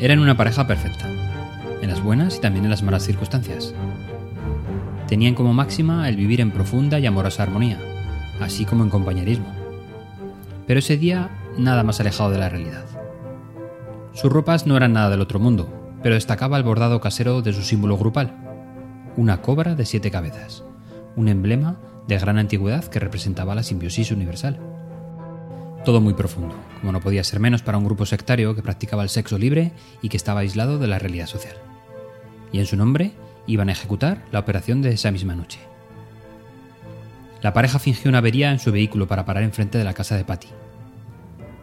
Eran una pareja perfecta, en las buenas y también en las malas circunstancias. Tenían como máxima el vivir en profunda y amorosa armonía, así como en compañerismo. Pero ese día nada más alejado de la realidad. Sus ropas no eran nada del otro mundo, pero destacaba el bordado casero de su símbolo grupal, una cobra de siete cabezas, un emblema de gran antigüedad que representaba la simbiosis universal. Todo muy profundo, como no podía ser menos para un grupo sectario que practicaba el sexo libre y que estaba aislado de la realidad social. Y en su nombre iban a ejecutar la operación de esa misma noche. La pareja fingió una avería en su vehículo para parar enfrente de la casa de Patty.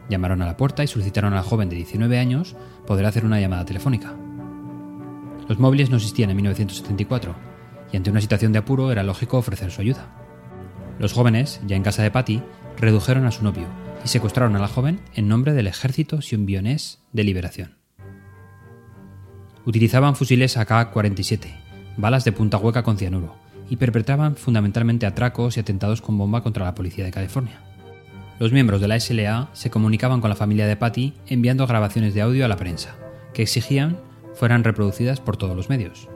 Llamaron a la puerta y solicitaron a la joven de 19 años poder hacer una llamada telefónica. Los móviles no existían en 1974 y ante una situación de apuro era lógico ofrecer su ayuda. Los jóvenes, ya en casa de Patty, redujeron a su novio y secuestraron a la joven en nombre del Ejército Sionbionés de Liberación. Utilizaban fusiles AK-47, balas de punta hueca con cianuro, y perpetraban fundamentalmente atracos y atentados con bomba contra la policía de California. Los miembros de la SLA se comunicaban con la familia de Patty enviando grabaciones de audio a la prensa, que exigían fueran reproducidas por todos los medios.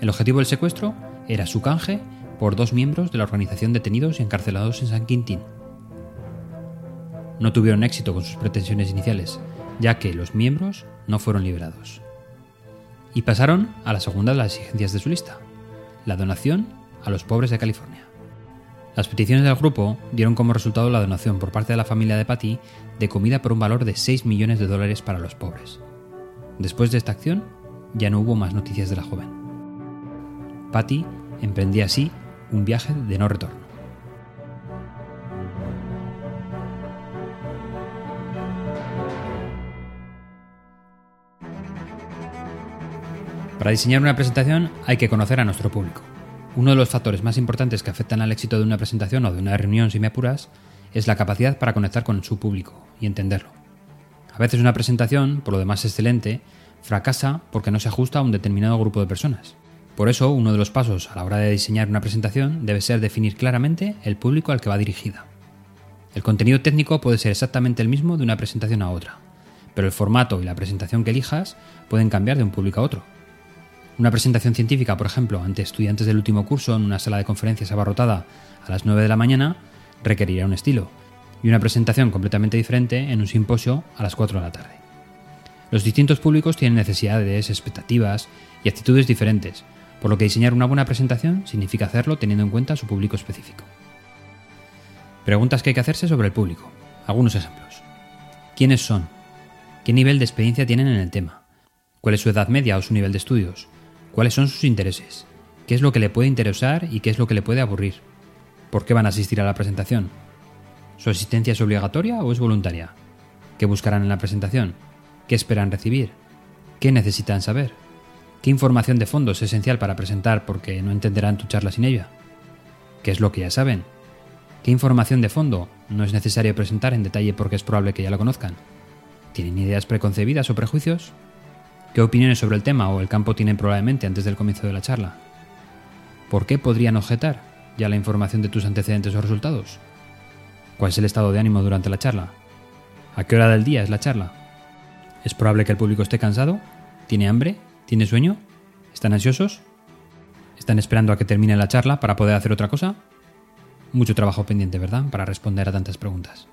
El objetivo del secuestro era su canje por dos miembros de la organización detenidos y encarcelados en San Quintín. No tuvieron éxito con sus pretensiones iniciales, ya que los miembros no fueron liberados. Y pasaron a la segunda de las exigencias de su lista, la donación a los pobres de California. Las peticiones del grupo dieron como resultado la donación por parte de la familia de Patty de comida por un valor de 6 millones de dólares para los pobres. Después de esta acción, ya no hubo más noticias de la joven. Patty emprendía así un viaje de no retorno. Para diseñar una presentación hay que conocer a nuestro público. Uno de los factores más importantes que afectan al éxito de una presentación o de una reunión, si me apuras, es la capacidad para conectar con su público y entenderlo. A veces una presentación, por lo demás excelente, fracasa porque no se ajusta a un determinado grupo de personas. Por eso, uno de los pasos a la hora de diseñar una presentación debe ser definir claramente el público al que va dirigida. El contenido técnico puede ser exactamente el mismo de una presentación a otra, pero el formato y la presentación que elijas pueden cambiar de un público a otro. Una presentación científica, por ejemplo, ante estudiantes del último curso en una sala de conferencias abarrotada a las 9 de la mañana, requerirá un estilo, y una presentación completamente diferente en un simposio a las 4 de la tarde. Los distintos públicos tienen necesidades, expectativas y actitudes diferentes, por lo que diseñar una buena presentación significa hacerlo teniendo en cuenta su público específico. Preguntas que hay que hacerse sobre el público. Algunos ejemplos. ¿Quiénes son? ¿Qué nivel de experiencia tienen en el tema? ¿Cuál es su edad media o su nivel de estudios? ¿Cuáles son sus intereses? ¿Qué es lo que le puede interesar y qué es lo que le puede aburrir? ¿Por qué van a asistir a la presentación? ¿Su asistencia es obligatoria o es voluntaria? ¿Qué buscarán en la presentación? ¿Qué esperan recibir? ¿Qué necesitan saber? ¿Qué información de fondo es esencial para presentar porque no entenderán tu charla sin ella? ¿Qué es lo que ya saben? ¿Qué información de fondo no es necesario presentar en detalle porque es probable que ya la conozcan? ¿Tienen ideas preconcebidas o prejuicios? ¿Qué opiniones sobre el tema o el campo tienen probablemente antes del comienzo de la charla? ¿Por qué podrían objetar ya la información de tus antecedentes o resultados? ¿Cuál es el estado de ánimo durante la charla? ¿A qué hora del día es la charla? ¿Es probable que el público esté cansado? ¿Tiene hambre? ¿Tiene sueño? ¿Están ansiosos? ¿Están esperando a que termine la charla para poder hacer otra cosa? Mucho trabajo pendiente, ¿verdad? Para responder a tantas preguntas.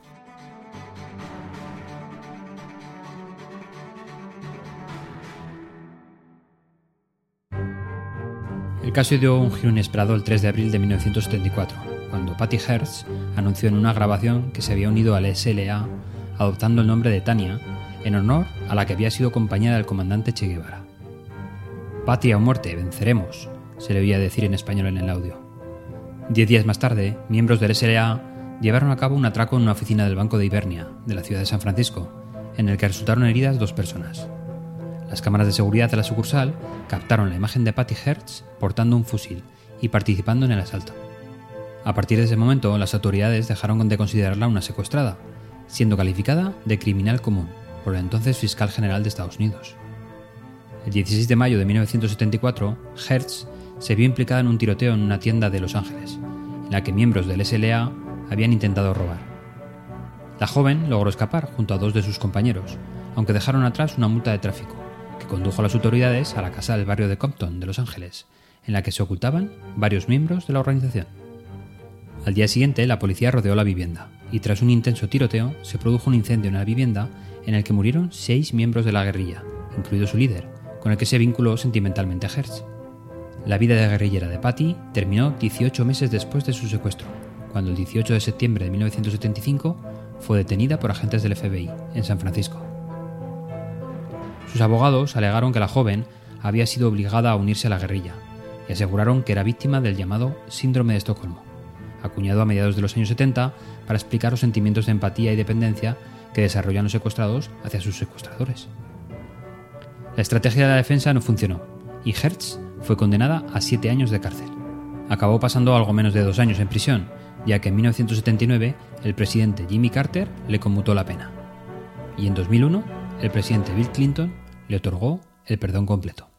El caso dio un giro inesperado el 3 de abril de 1974, cuando Patty Hertz anunció en una grabación que se había unido al SLA adoptando el nombre de Tania en honor a la que había sido compañera del comandante Che Guevara. Patria o muerte, venceremos, se le oía decir en español en el audio. Diez días más tarde, miembros del SLA llevaron a cabo un atraco en una oficina del Banco de Ibernia, de la ciudad de San Francisco, en el que resultaron heridas dos personas. Las cámaras de seguridad de la sucursal captaron la imagen de Patty Hertz portando un fusil y participando en el asalto. A partir de ese momento, las autoridades dejaron de considerarla una secuestrada, siendo calificada de criminal común por el entonces fiscal general de Estados Unidos. El 16 de mayo de 1974, Hertz se vio implicada en un tiroteo en una tienda de Los Ángeles, en la que miembros del SLA habían intentado robar. La joven logró escapar junto a dos de sus compañeros, aunque dejaron atrás una multa de tráfico, condujo a las autoridades a la casa del barrio de Compton, de Los Ángeles, en la que se ocultaban varios miembros de la organización. Al día siguiente, la policía rodeó la vivienda, y tras un intenso tiroteo, se produjo un incendio en la vivienda en el que murieron seis miembros de la guerrilla, incluido su líder, con el que se vinculó sentimentalmente a Hertz. La vida de guerrillera de Patty terminó 18 meses después de su secuestro, cuando el 18 de septiembre de 1975 fue detenida por agentes del FBI en San Francisco. Sus abogados alegaron que la joven había sido obligada a unirse a la guerrilla y aseguraron que era víctima del llamado síndrome de Estocolmo, acuñado a mediados de los años 70 para explicar los sentimientos de empatía y dependencia que desarrollan los secuestrados hacia sus secuestradores. La estrategia de la defensa no funcionó y Hertz fue condenada a siete años de cárcel. Acabó pasando algo menos de dos años en prisión, ya que en 1979 el presidente Jimmy Carter le conmutó la pena. Y en 2001 el presidente Bill Clinton le otorgó el perdón completo.